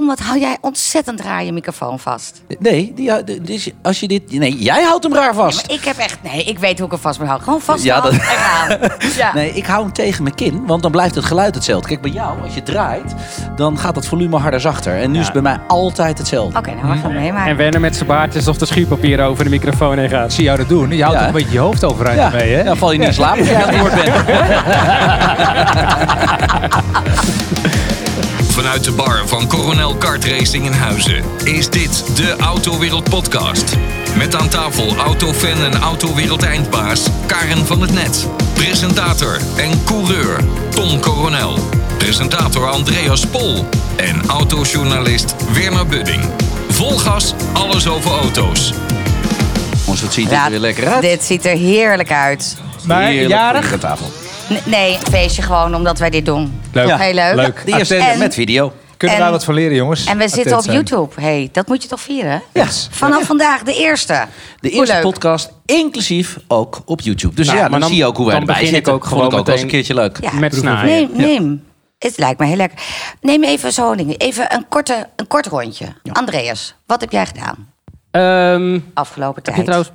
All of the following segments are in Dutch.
Tom, wat hou jij ontzettend raar je microfoon vast? Nee, die, is- als je dit, nee, jij houdt hem raar vast. Maar ik heb echt... Nee, ik weet hoe ik hem vast moet houden. Gewoon vast Ja, dat- en gaan. Ja. Nee, ik hou hem tegen mijn kin, want dan blijft het geluid hetzelfde. Kijk, bij jou, als je draait, dan gaat het volume harder zachter. En nu is het bij mij altijd hetzelfde. Oké, nou, we gaan meemaken. En Werner met zijn baard is of de schuurpapier over de microfoon heen gaat. Ik zie jou dat doen. Je houdt Ja. toch een beetje je hoofd overeind Ja, mee, hè? ja, val je niet in slaap als jij aan het woord bent. Vanuit de bar van Coronel Kart Racing in Huizen is dit de Autowereld Podcast. Met aan tafel autofan en autowereld eindbaas Karen van het Net. Presentator en coureur Tom Coronel. Presentator Andreas Pol. En autojournalist Werner Budding. Vol gas, alles over auto's. Jongens, dat ziet er Ja, weer lekker uit. Dit ziet er heerlijk uit. Maar Heerlijk jarig? tafel. N- nee, een feestje gewoon omdat wij dit doen. Leuk. Ja, Heel leuk. leuk. De eerste En- met video. Kunnen En- wij wat van leren, jongens? En we zitten op. YouTube. hey, dat moet je toch vieren? Yes. Vanaf vandaag de eerste. De eerste podcast, inclusief ook op YouTube. Dus Nou, ja, dan, dan- zie je ook hoe wij dan erbij begin ik zitten. ook Vond ik gewoon ook eens een keertje leuk. Ja. Met snaaien. Neem, neem. Het lijkt me heel lekker. Neem even zo'n ding. Even een, korte, een kort rondje. Andreas, wat heb jij gedaan Ehm, afgelopen heb tijd? je trouwens...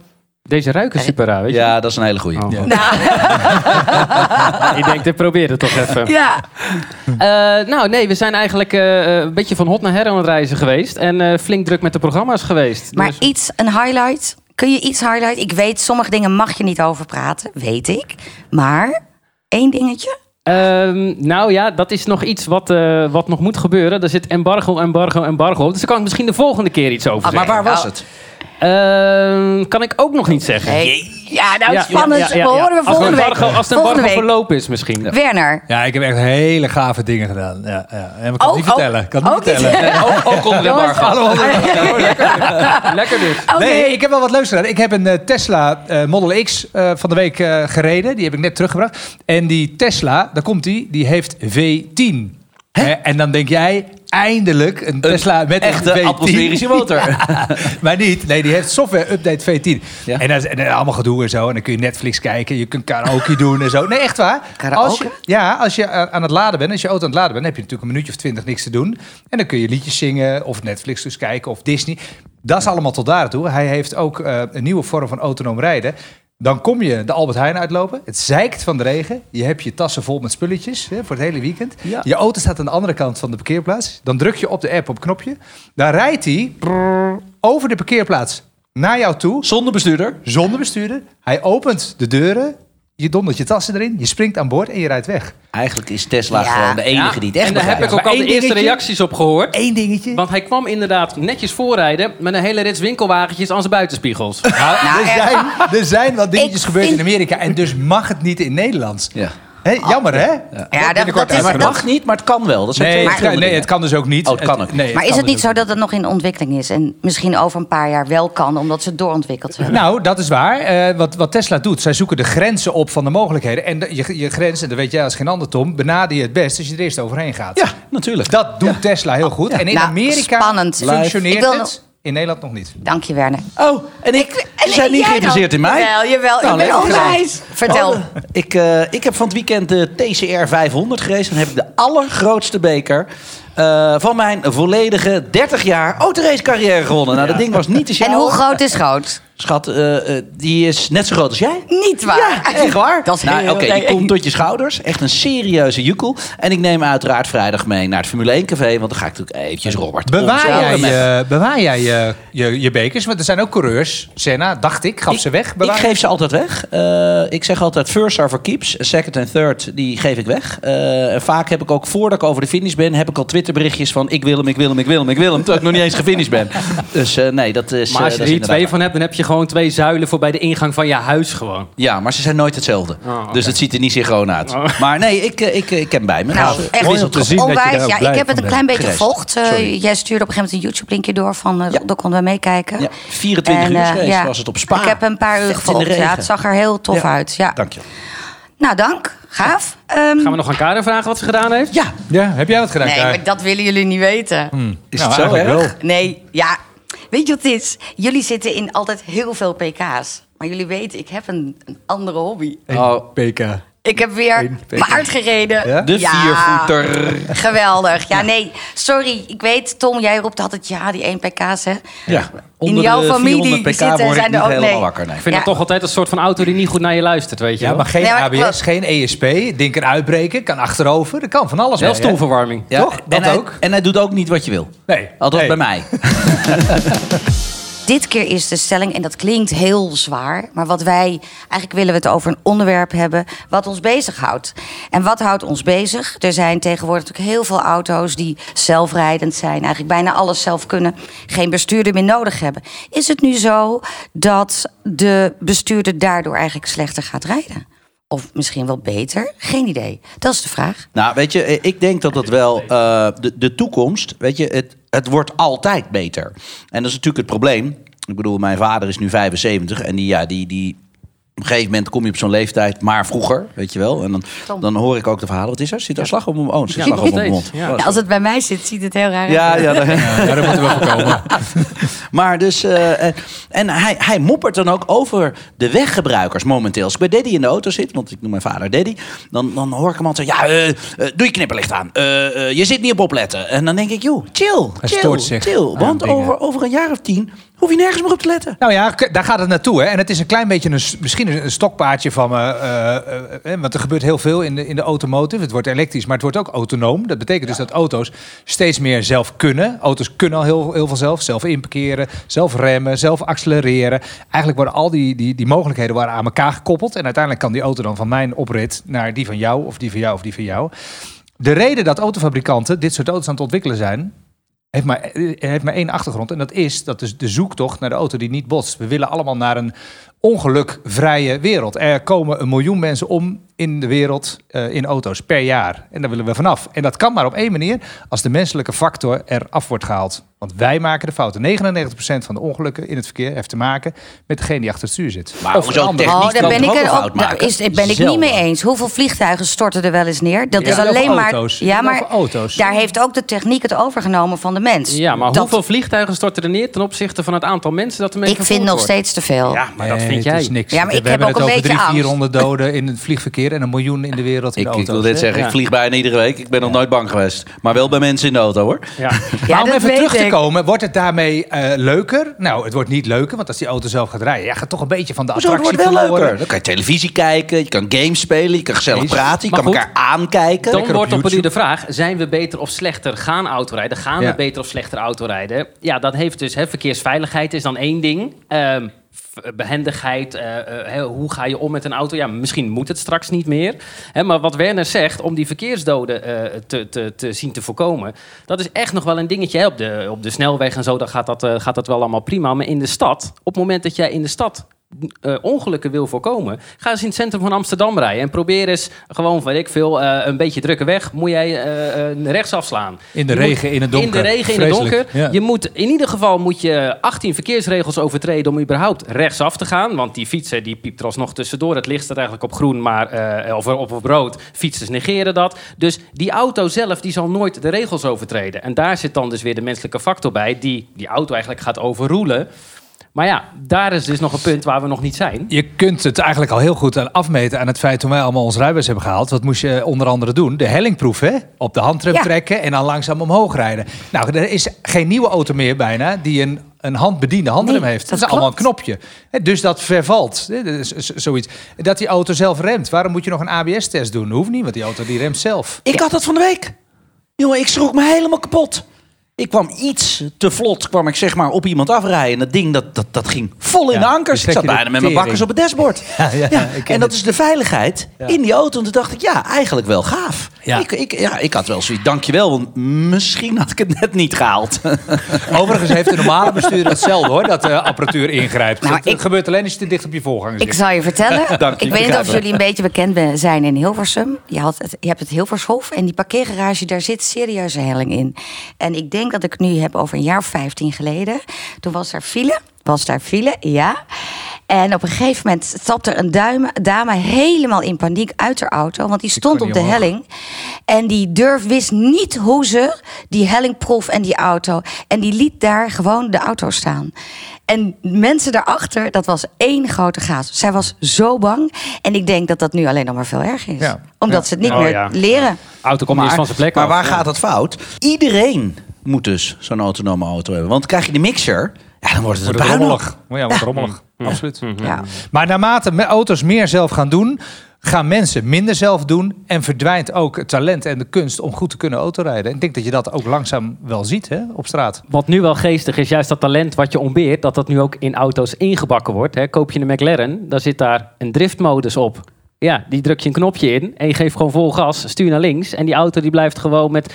Deze ruiken super raar, weet je? Ja, dat is een hele goeie. Oh. Ja. Ik denk, ik probeer het toch even. Ja. Eh, nou, nee, we zijn eigenlijk eh, een beetje van hot naar her aan het reizen geweest. En eh, flink druk met de programma's geweest. Maar Dus- iets, een highlight. Kun je iets highlight? Ik weet, sommige dingen mag je niet over praten. Weet ik. Maar één dingetje. Ehm, nou ja, dat is nog iets wat, eh, wat nog moet gebeuren. Er zit embargo, embargo, embargo. Dus daar kan ik misschien de volgende keer iets over Oké. zeggen. Maar waar was Nou, het? Ehm, kan ik ook nog niet zeggen. Ja, nou Ja, spannend. ja, ja, ja. We horen we Als het volgende week. als het embargo week. verlopen is misschien. Werner. Ja, ik heb echt hele gave dingen gedaan. Ja, ja. En ik kan Oh, het niet oh, vertellen. Ik kan het niet vertellen. Ook, ook onder de embargo. Lekker dus. Nee, ik heb wel wat leuks gedaan. Ik heb een eh, Tesla eh, Model X eh, van de week eh, gereden. Die heb ik net teruggebracht. En die Tesla, daar komt die, die heeft V10. Hè? En dan denk jij, eindelijk een Tesla met Echte een V10. atmosferische motor. maar niet. Nee, die heeft software update V10. Ja. En, dat is, allemaal gedoe en zo. En dan kun je Netflix kijken. Je kunt karaoke doen en zo. Nee, echt waar. Karaoke? Als je, ja, als je aan aan het laden bent, als je auto aan het laden bent, heb je natuurlijk een minuutje of twintig niks te doen. En dan kun je liedjes zingen of Netflix dus kijken of Disney. Dat is allemaal tot daar toe. Hij heeft ook eh, een nieuwe vorm van autonoom rijden. Dan kom je de Albert Heijn uitlopen. Het zeikt van de regen. Je hebt je tassen vol met spulletjes hè, voor het hele weekend. Ja. Je auto staat aan de andere kant van de parkeerplaats. Dan druk je op de app op knopje. Dan rijdt hij over de parkeerplaats naar jou toe. Zonder bestuurder. Zonder bestuurder. Hij opent de deuren. Je dondert je tassen erin. Je springt aan boord en je rijdt weg. Eigenlijk is Tesla Ja. gewoon de enige die het echt En daar heb ik ook Maar al de eerste reacties op gehoord. Eén dingetje. Want hij kwam inderdaad netjes voorrijden met een hele rits winkelwagentjes aan zijn buitenspiegels. Nou, er, echt. zijn, er zijn wat dingetjes Ik gebeurd vind- in Amerika. En dus mag het niet in Nederland. Ja. Hé, jammer hè? Ja, dat, is, dat- mag niet, maar het kan wel. Dat zijn Nee, twee nee, het kan dus ook niet. Oh, het kan ook nee, maar is kan het niet dus zo dat het nog in ontwikkeling is? En misschien over een paar jaar wel kan, omdat ze het doorontwikkeld hebben? Nou, dat is waar. Eh, wat, wat Tesla doet, zij zoeken de grenzen op van de mogelijkheden. En de- je, je grens, en dat weet jij als geen ander, Tom, benader je het best als je er eerst overheen gaat. Ja, natuurlijk. Dat doet Tesla heel goed. En in Nou, Amerika spannend. functioneert Ik wil het. In Nederland nog niet. Dank je, Werner. Oh, en ik, En ze zijn niet geïnteresseerd dan? in mij. Jawel, jawel. Nou, ik ben onwijs. Vertel. Oh, ik, eh, ik heb van het weekend de TCR 500 gereden. Dan heb ik de allergrootste beker eh, van mijn volledige 30 jaar autoracecarrière gewonnen. Nou, dat ding was niet te en sjouwen. hoe groot is groot? Schat, eh, eh, die is net zo groot als jij. Niet waar. Ja, echt waar. Dat is nou, heel Oké, die leuk. komt tot je schouders. Echt een serieuze jukkel. En ik neem uiteraard vrijdag mee naar het Formule 1 café. Want dan ga ik natuurlijk eventjes Robert. Bewaar jij, je, bewaar jij je, je, je bekers? Want er zijn ook coureurs. Senna, dacht ik, gaf ze weg. Ik geef ze altijd weg. Eh, ik zeg altijd first are for keeps. Second en third, die geef ik weg. Eh, vaak heb ik ook, voordat ik over de finish ben... heb ik al Twitterberichtjes van ik wil hem, ik wil hem, ik wil hem, ik wil hem. Terwijl ik nog niet eens gefinished ben. Dus eh, nee, dat is Maar als eh, je er hier twee van hebt, dan heb je gewoon twee zuilen voor bij de ingang van je huis gewoon. Ja, maar ze zijn nooit hetzelfde. Oh. Dus het ziet er niet synchroon uit. Oh. Maar nee, ik, eh, ik, ik heb hem bij me. Nou, Dus, eh, echt mooi om te zien dat je daar onwijs. Ja, blij ik heb het een klein beetje gevolgd. Eh, jij stuurde op een gegeven moment een YouTube-linkje door van, eh, Ja. daar konden we meekijken. ja, 24 uur eh, ja. was het op Spa. Ik heb een paar uur gevolgd. Ja, het zag er heel tof Ja. uit. Ja. Dank je. Nou, dank. Gaaf. Ehm, Gaan we nog aan Karen vragen wat ze gedaan heeft? Ja, Ja, heb jij dat gedaan, nee, maar dat willen jullie niet weten. is Nou, het zo wel. Nee, ja. Weet je wat het is? Jullie zitten in altijd heel veel PK's. Maar jullie weten, ik heb een, een andere hobby. Oh, PK. Ik heb weer paard gereden. Ja? De viervoeter. Geweldig. Ja, nee, sorry. Ik weet, Tom, jij roept altijd ja, die 1 pk's, hè? Ja, In jouw de familie 400 pk zitten, word ik zijn er niet ook- helemaal nee. wakker. Nee. Ik vind Ja. het toch altijd een soort van auto die niet goed naar je luistert, weet je Ja, maar geen Nee, maar ABS, klopt. geen ESP. Ding kan uitbreken, kan achterover. Dat kan van alles Wel stoelverwarming. Ja, Toch? Dat en hij, ook. En hij doet ook niet wat je wil. Nee. Althans Nee. bij mij. Dit keer is de stelling, en dat klinkt heel zwaar, maar wat wij eigenlijk willen we het over een onderwerp hebben wat ons bezighoudt. En wat houdt ons bezig? Er zijn tegenwoordig natuurlijk heel veel auto's die zelfrijdend zijn, eigenlijk bijna alles zelf kunnen, geen bestuurder meer nodig hebben. Is het nu zo dat de bestuurder daardoor eigenlijk slechter gaat rijden? Of misschien wel beter? Geen idee. Dat is de vraag. Nou, weet je, eh, ik denk dat dat wel eh, de, de toekomst, weet je, het, het wordt altijd beter. En dat is natuurlijk het probleem. Ik bedoel, mijn vader is nu 75 en die, ja, die, die, op een gegeven moment kom je op zo'n leeftijd, maar vroeger, weet je wel. En dan, dan hoor ik ook de verhalen. Wat is er? Zit er slag op mijn oh, zit Ja, slag op mijn mond. Ja. Oh, Ja, als het bij mij zit, ziet het heel raar uit. Ja, ja, dat- Ja, dat moeten we voorkomen. Maar dus, eh, eh, en hij, hij moppert dan ook over de weggebruikers momenteel. Als ik bij Daddy in de auto zit, want ik noem mijn vader Daddy, dan, dan hoor ik hem altijd zeggen: Ja, eh, doe je knipperlicht aan. Je zit niet op opletten. En dan denk ik: Joh, chill, Hij chill, stoort zich chill. Want over, over een jaar of tien hoef je nergens meer op te letten. Nou ja, daar gaat het naartoe. Hè. En het is een klein beetje een, misschien een stokpaardje van me. eh, eh, want er gebeurt heel veel in de, in de automotive. Het wordt elektrisch, maar het wordt ook autonoom. Dat betekent dus dat auto's steeds meer zelf kunnen. Auto's kunnen al heel, heel veel zelf. Zelf inparkeren, zelf remmen, zelf accelereren. Eigenlijk worden al die, die, die mogelijkheden aan elkaar gekoppeld. En uiteindelijk kan die auto dan van mijn oprit naar die van jou, of die van jou, of die van jou. De reden dat autofabrikanten dit soort auto's aan het ontwikkelen zijn, heeft maar, heeft maar één achtergrond. En dat is dat dus de zoektocht naar de auto die niet botst. We willen allemaal naar een ongelukvrije wereld. Er komen een miljoen mensen om in de wereld eh, in auto's per jaar. En daar willen we vanaf. En dat kan maar op één manier als de menselijke factor eraf wordt gehaald. Want wij maken de fouten. 99% van de ongelukken in het verkeer heeft te maken met degene die achter het stuur zit. Maar Of ander. technisch Oh, daar kan ben ik, er ook, daar is, ben ik niet mee eens. Hoeveel vliegtuigen storten er wel eens neer? Dat Ja, is alleen maar. auto's. Ja, maar auto's. daar heeft ook de techniek het overgenomen van de mens. Ja, maar Dat- hoeveel vliegtuigen storten er neer ten opzichte van het aantal mensen dat ermee Ik vind nog wordt? steeds te veel. Ja, maar dat vind jij. is niks. Ja, maar ik we heb hebben ook het een over beetje 300, angst. 400 doden in het vliegverkeer en een miljoen in de wereld in Ik, de ik auto's. wil dit zeggen, ik vlieg bijna iedere week. Ik ben nog nooit bang geweest. Maar wel bij mensen in de auto hoor. Ja. Dat even weet terug te ik. Komen, wordt het daarmee eh, leuker? Nou, het wordt niet leuker, want als die auto zelf gaat rijden, ja, gaat toch een beetje van de Hoezo, het attractie wordt wel verloren. leuker. Dan kan je televisie kijken, je kan games spelen, je kan gezellig praten, je Maar kan goed, elkaar aankijken. Dan wordt op nu de vraag: zijn we beter of slechter gaan autorijden? Gaan Ja. we beter of slechter autorijden? Ja, dat heeft dus hè, verkeersveiligheid is dan één ding. Ehm, behendigheid, eh, eh, hoe ga je om met een auto? Ja, misschien moet het straks niet meer. Hè, maar wat Werner zegt, om die verkeersdoden eh, te, te, te zien te voorkomen... dat is echt nog wel een dingetje. Hè. Op, de, op de snelweg en zo dan gaat, dat, gaat dat wel allemaal prima. Maar in de stad, op het moment dat jij in de stad eh, ongelukken wil voorkomen, ga eens in het centrum van Amsterdam rijden en probeer eens gewoon, weet ik veel, eh, een beetje drukke weg, moet jij eh, rechts afslaan. In de Je regen, in het donker. In de regen, in het donker. ja. Je moet, in ieder geval moet je 18 verkeersregels overtreden om überhaupt rechtsaf te gaan. Want die fietser die piept er alsnog tussendoor. Het licht staat eigenlijk op groen, maar, of op, op rood. Fietsers negeren dat. Dus die auto zelf die zal nooit de regels overtreden. En daar zit dan dus weer de menselijke factor bij, die die auto eigenlijk gaat overroelen. Maar ja, daar is dus nog een punt waar we nog niet zijn. Je kunt het eigenlijk al heel goed aan afmeten aan het feit toen wij allemaal ons rijbewijs hebben gehaald. Wat moest je onder andere doen? De hellingproef, hè? Op de handrem Ja. trekken en dan langzaam omhoog rijden. Nou, er is geen nieuwe auto meer bijna die een, een handbediende handrem Nee, heeft. Dat, dat is allemaal een knopje. Hè, Dus dat vervalt. Hè, dat is z- zoiets. Dat die auto zelf remt. Waarom moet je nog een ABS-test doen? Hoeft niet, want die auto die remt zelf. Ik had dat van de week. Jongen, ik schrok me helemaal kapot. Ik kwam iets te vlot, kwam ik zeg maar op iemand afrijden. En dat ding, dat, dat, dat ging vol in Ja, de ankers. dus Ik trek zat bijna met mijn bakkers op het dashboard. Ja, ja, Ja, ik ken en dat het. is de veiligheid Ja. in die auto. En toen dacht ik, ja, eigenlijk wel gaaf. Ja. Ik, ik, ja, ik had wel zoiets, dankjewel, want misschien had ik het net niet gehaald. Overigens heeft de normale bestuurder hetzelfde hoor, dat de apparatuur ingrijpt. Nou, het ik- gebeurt alleen als je te dicht op je voorganger zit. Ik zal je vertellen. Dank je, ik weet niet of jullie een beetje bekend zijn in Hilversum. Je, had het, je hebt het Hilvershof en die parkeergarage, daar zit serieuze helling in. En ik denk dat ik het nu heb over een jaar of 15 geleden. Toen was daar file. Was daar file, ja. En op een gegeven moment stapt er een duime, dame helemaal in paniek uit haar auto. Want die stond op de omhoog. helling. En die durf wist niet hoe ze die helling proef en die auto. En die liet daar gewoon de auto staan. En mensen daarachter, dat was één grote gaas. Zij was zo bang. En ik denk dat dat nu alleen nog maar veel erger is. Ja. Omdat Ja. ze het niet Oh, meer ja. leren. Auto komt niet van zijn plek maar af. waar Ja. gaat het fout? Iedereen moet dus zo'n autonome auto hebben. Want krijg je de mixer, ja, dan wordt het Wordt een het rommelig. Ja, wordt rommelig. Absoluut. Ja. Maar naarmate auto's meer zelf gaan doen, gaan mensen minder zelf doen en verdwijnt ook het talent en de kunst om goed te kunnen autorijden. Ik denk dat je dat ook langzaam wel ziet hè, op straat. Wat nu wel geestig is, juist dat talent wat je ontbeert, dat dat nu ook in auto's ingebakken wordt. Hè. Koop je een McLaren, dan zit daar een driftmodus op. Ja, die druk je een knopje in en je geeft gewoon vol gas, stuur naar links. En die auto die blijft gewoon met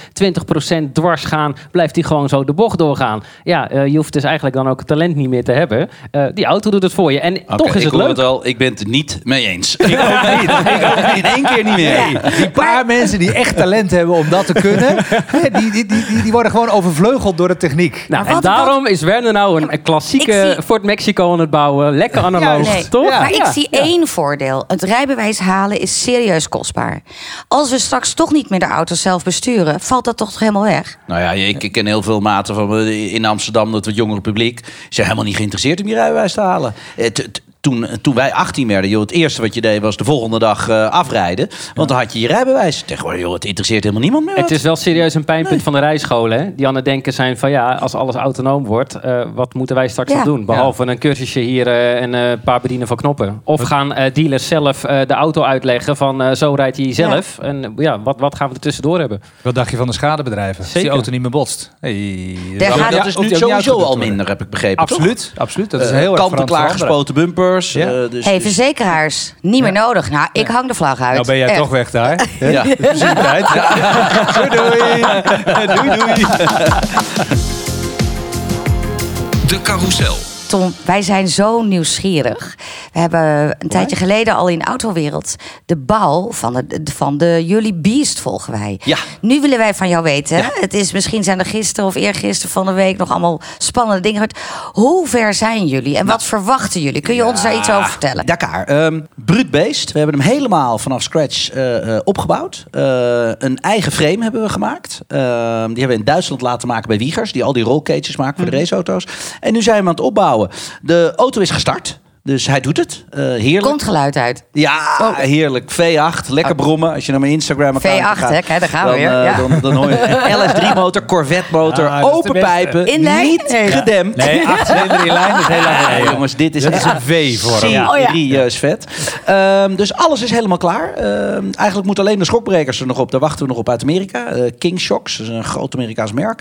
20% dwars gaan, blijft die gewoon zo de bocht doorgaan. Ja, eh, je hoeft dus eigenlijk dan ook het talent niet meer te hebben. Eh, die auto doet het voor je. En toch is ik het hoor leuk. het al, ik ben het niet mee eens. Ik ook niet. Ik ook in één keer niet meer. Die paar mensen die echt talent hebben om dat te kunnen, hè, die, die, die, die, die worden gewoon overvleugeld door de techniek. Nou, en wat- daarom is Werner nou een, een klassieke zie- Ford Mexico aan het bouwen. Lekker analoog, nee. toch? Ja. Maar ik zie één voordeel. Het rijbewijs halen is serieus kostbaar. Als we straks toch niet meer de auto zelf besturen, valt dat toch helemaal weg? Nou ja, ik, ik ken heel veel maten van in Amsterdam, dat het jongere publiek, zijn helemaal niet geïnteresseerd om je rijbewijs te halen. Eh, t- t- Toen, toen wij 18 werden, joh, het eerste wat je deed was de volgende dag eh, afrijden. Want dan had je je rijbewijs. Tegenwoordig, joh, het interesseert helemaal niemand meer. Het is wel serieus een pijnpunt van de rijscholen. Hè? Die aan het denken zijn van ja, als alles autonoom wordt, eh, wat moeten wij straks Ja. nog doen? Behalve een cursusje hier eh, en eh, een paar bedienen van knoppen. Of gaan eh, dealers zelf eh, de auto uitleggen van eh, zo rijdt hij zelf. En ja, wat, wat gaan we er tussendoor hebben? Wat dacht je van de schadebedrijven? Als die auto niet meer botst. Hey, Daar gaat- is hoeft nu sowieso al minder, heb ik begrepen. toch? Absoluut, absoluut. Dat is heel erg kanten veranderd klaargespoten Ja. eh, dus, hey, dus- verzekeraars, niet meer nodig. Nou, ik hang de vlag uit. Nou ben jij Echt. toch weg daar. ja. Voorzienigheid. Doei doei. doei, doei. De carousel. Tom, wij zijn zo nieuwsgierig. We hebben een tijdje geleden al in de autowereld de bouw van de, van de Jullie Beast volgen wij. Ja. Nu willen wij van jou weten. Het is misschien zijn er gisteren of eergisteren van de week nog allemaal spannende dingen. Hoe ver zijn jullie en wat verwachten jullie? Kun je ons daar iets over vertellen? Dakar. ehm bruut beest. We hebben hem helemaal vanaf scratch eh, eh, opgebouwd. Eh, een eigen frame hebben we gemaakt. Ehm, die hebben we in Duitsland laten maken bij Wiegers. Die al die rollcages maken voor de raceauto's. En nu zijn we aan het opbouwen. De auto is gestart. Dus hij doet het. Eh, heerlijk. Komt geluid uit. Ja, Oh. heerlijk. V8, lekker brommen. Als je naar mijn Instagram account V8, hè? Daar gaan we dan, weer. eh, Ja. dan, dan hoor je LS3 motor, Corvette motor, Ah, open pijpen, niet Nee. gedempt. Nee, acht cilinder in lijn is heel Nee, jongens, dit is Dat is een V voor hem. Oh ja. serieus vet. Ehm, dus alles is helemaal klaar. Ehm, eigenlijk moeten alleen de schokbrekers er nog op. Daar wachten we nog op uit Amerika. Eh, King Shocks, dat is een groot Amerikaans merk.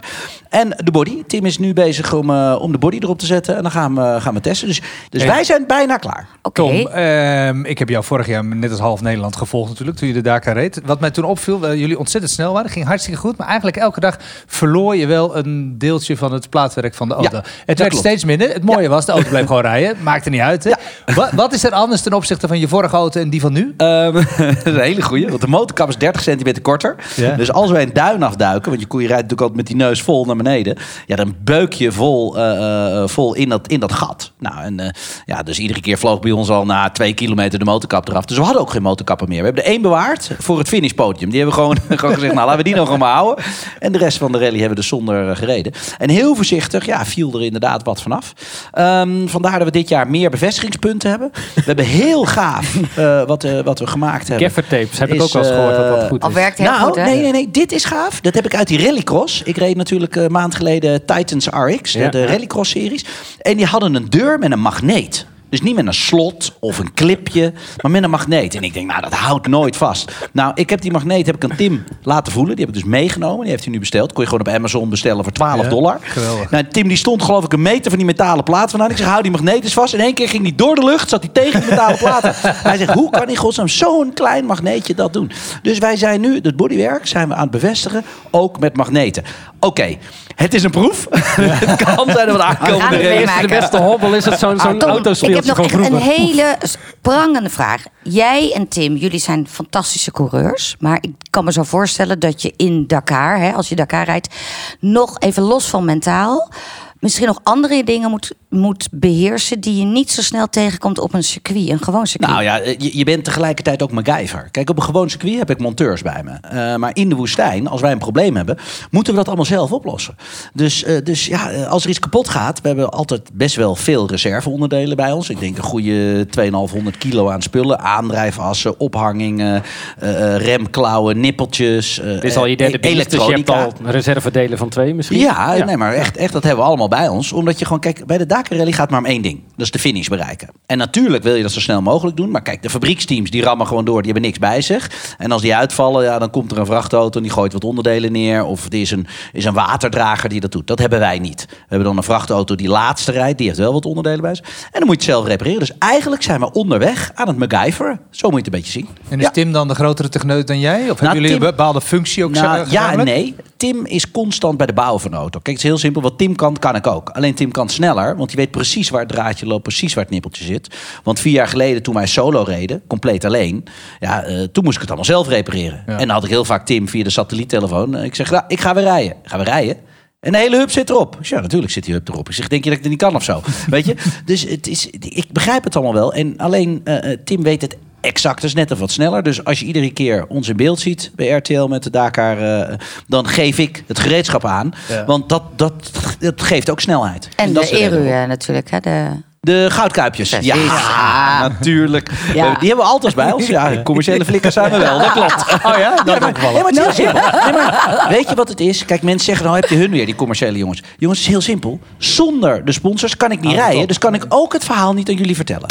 En de body. Tim is nu bezig om, eh, om de body erop te zetten. En dan gaan we, gaan we testen. Dus, dus wij zijn bijna klaar. Oké. Tom, ehm, ik heb jou vorig jaar net als half Nederland gevolgd natuurlijk, toen je de Dakar reed. Wat mij toen opviel, uh, jullie ontzettend snel waren, ging hartstikke goed. Maar eigenlijk elke dag verloor je wel een deeltje van het plaatwerk van de auto. Ja, het werd klopt. steeds minder. Het mooie was, de auto bleef gewoon rijden. Maakte niet uit. Hè? Wat, wat is er anders ten opzichte van je vorige auto en die van nu? Ehm, dat is een hele goeie. Want de motorkap is 30 centimeter korter. Ja. Dus als wij een duin afduiken, want je koe je rijdt natuurlijk altijd met die neus vol naar beneden. Ja, dan beuk je vol, eh, eh, vol in, dat, in dat gat. Nou, en eh, ja, dus iedere keer vloog bij ons al na twee kilometer de motorkap eraf. Dus we hadden ook geen motorkappen meer. We hebben er één bewaard voor het finishpodium. Die hebben we gewoon, gewoon gezegd, nou laten we die nog maar houden. En de rest van de rally hebben we dus zonder eh, gereden. En heel voorzichtig, ja, viel er inderdaad wat vanaf. Ehm, vandaar dat we dit jaar meer bevestigingspunten hebben. We hebben heel gaaf eh, wat, eh, wat we gemaakt hebben. Gaffertapes heb ik ook wel eens gehoord dat dat goed Al is. werkt heel nou, goed, hè? nee, nee, nee, dit is gaaf. Dat heb ik uit die rallycross. Ik reed natuurlijk een maand geleden Titans RX, de, Ja. de rallycross-series. En die hadden een deur met een magneet. Dus niet met een slot of een clipje, maar met een magneet. En ik denk, nou, dat houdt nooit vast. Nou, ik heb die magneet heb ik aan Tim laten voelen. Die heb ik dus meegenomen. Die heeft hij nu besteld. Kon je gewoon op Amazon bestellen voor 12 Ja, dollar. geweldig. Nou, Tim die stond geloof ik een meter van die metalen plaat vandaan. Ik zeg, hou die magneet eens vast. In één keer ging die door de lucht, zat hij tegen die metalen platen. Hij zegt, hoe kan in godsnaam zo'n klein magneetje dat doen? Dus wij zijn nu, het bodywerk, zijn we aan het bevestigen. Ook met magneten. Oké, het is een proef. het kan zijn dat we aankomen. het De eerste, de beste hobbel is het zo'n zo'n Tom, ik autospeeltje heb nog echt een hele sprangende vraag. Jij en Tim, jullie zijn fantastische coureurs. Maar ik kan me zo voorstellen dat je in Dakar, hè, als je Dakar rijdt, nog even los van mentaal, misschien nog andere dingen moet, moet beheersen die je niet zo snel tegenkomt op een circuit, een gewoon circuit. Nou ja, je, je bent tegelijkertijd ook MacGyver. Kijk, op een gewoon circuit heb ik monteurs bij me. Eh, maar in de woestijn, als wij een probleem hebben, moeten we dat allemaal zelf oplossen. Dus, eh, dus ja, eh, als er iets kapot gaat, we hebben altijd best wel veel reserveonderdelen bij ons. Ik denk een goede 2500 kilo aan spullen. Aandrijfassen, ophangingen, eh, eh, remklauwen, nippeltjes. eh, Dit is al je derde eh, business, dus je hebt elektronica. al reservedelen van twee misschien? Ja, nee, maar echt, echt, dat hebben we allemaal bij ons. Omdat je gewoon, kijk, bij de Dakar-rally gaat maar om één ding. Dat is de finish bereiken. En natuurlijk wil je dat zo snel mogelijk doen. Maar kijk, de fabrieksteams, die rammen gewoon door. Die hebben niks bij zich. En als die uitvallen, ja, dan komt er een vrachtauto en die gooit wat onderdelen neer. Of er is een, is een waterdrager die dat doet. Dat hebben wij niet. We hebben dan een vrachtauto die laatste rijdt. Die heeft wel wat onderdelen bij zich. En dan moet je het zelf repareren. Dus eigenlijk zijn we onderweg aan het MacGyver. Zo moet je het een beetje zien. En is Ja. Tim dan de grotere techneut dan jij? Of hebben Nou, jullie Tim- een bepaalde functie ook Nou, ja en nee. Tim is constant bij de bouw van de auto. Kijk, het is heel simpel. Wat Tim kan, kan ik ook. Alleen Tim kan sneller, want die weet precies waar het draadje loopt, precies waar het nippeltje zit. Want vier jaar geleden, toen wij solo reden, compleet alleen, ja, eh, toen moest ik het allemaal zelf repareren. Ja. En dan had ik heel vaak Tim via de satelliettelefoon. eh, ik zeg, nou, ik ga weer rijden. Gaan we rijden? En de hele hub zit erop. Ja, natuurlijk zit die hub erop. Ik zeg, denk je dat ik het niet kan of zo? Weet je? Dus het is, ik begrijp het allemaal wel. En alleen eh, Tim weet het exact. Dat is net even wat sneller. Dus als je iedere keer ons in beeld ziet bij RTL met de Dakar... eh, dan geef ik het gereedschap aan. Ja. Want dat, dat, dat geeft ook snelheid. en dat de. Eru eh, natuurlijk. Hè, de... De goudkuipjes. Precies. Ja, natuurlijk. Ja. Die hebben we altijd bij ons. Ja, commerciële flikkers zijn we wel. Dat klopt. Oh ja, dat Ja, maar, nee, maar het is heel simpel. Nee, maar weet je wat het is? Kijk, mensen zeggen, nou heb je hun weer, die commerciële jongens. Jongens, het is heel simpel. Zonder de sponsors kan ik niet Oh, rijden. top. Dus kan ik ook het verhaal niet aan jullie vertellen.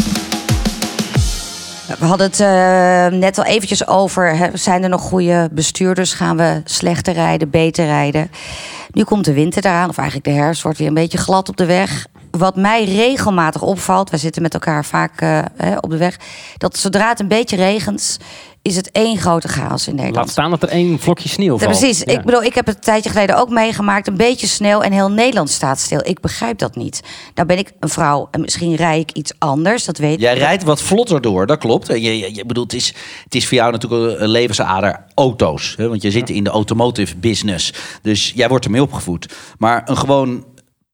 We hadden het eh, net al eventjes over. Hè, zijn er nog goede bestuurders? Gaan we slechter rijden, beter rijden? Nu komt de winter eraan, of eigenlijk de herfst, wordt weer een beetje glad op de weg. Wat mij regelmatig opvalt, wij zitten met elkaar vaak eh, hè, op de weg, dat zodra het een beetje regent, is het één grote chaos in Nederland. Laat staan dat er één vlokje sneeuw Ja, valt. precies. Ja. Ik bedoel, ik heb het een tijdje geleden ook meegemaakt. Een beetje sneeuw en heel Nederland staat stil. Ik begrijp dat niet. Nou ben ik een vrouw en misschien rij ik iets anders. Dat weet Jij ik. rijdt wat vlotter door, dat klopt. Je, je, je bedoelt, het is, het is voor jou natuurlijk een levensader auto's. Hè? Want je zit in de automotive business. Dus jij wordt ermee opgevoed. Maar een gewoon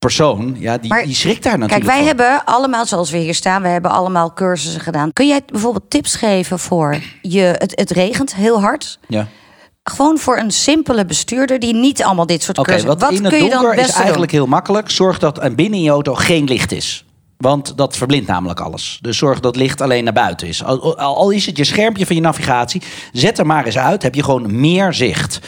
persoon, ja, die, Maar die schrikt daar Kijk, natuurlijk wij van. hebben allemaal, zoals we hier staan, we hebben allemaal cursussen gedaan. Kun jij bijvoorbeeld tips geven voor je? Het, het regent heel hard. Ja. Gewoon voor een simpele bestuurder die niet allemaal dit soort Oké, cursussen. wat, in het kun je dan donker is eigenlijk doen? heel makkelijk. Zorg dat er binnen in je auto geen licht is. Want dat verblindt namelijk alles. Dus zorg dat licht alleen naar buiten is. Al, is het je schermpje van je navigatie, zet er maar eens uit. Heb je gewoon meer zicht.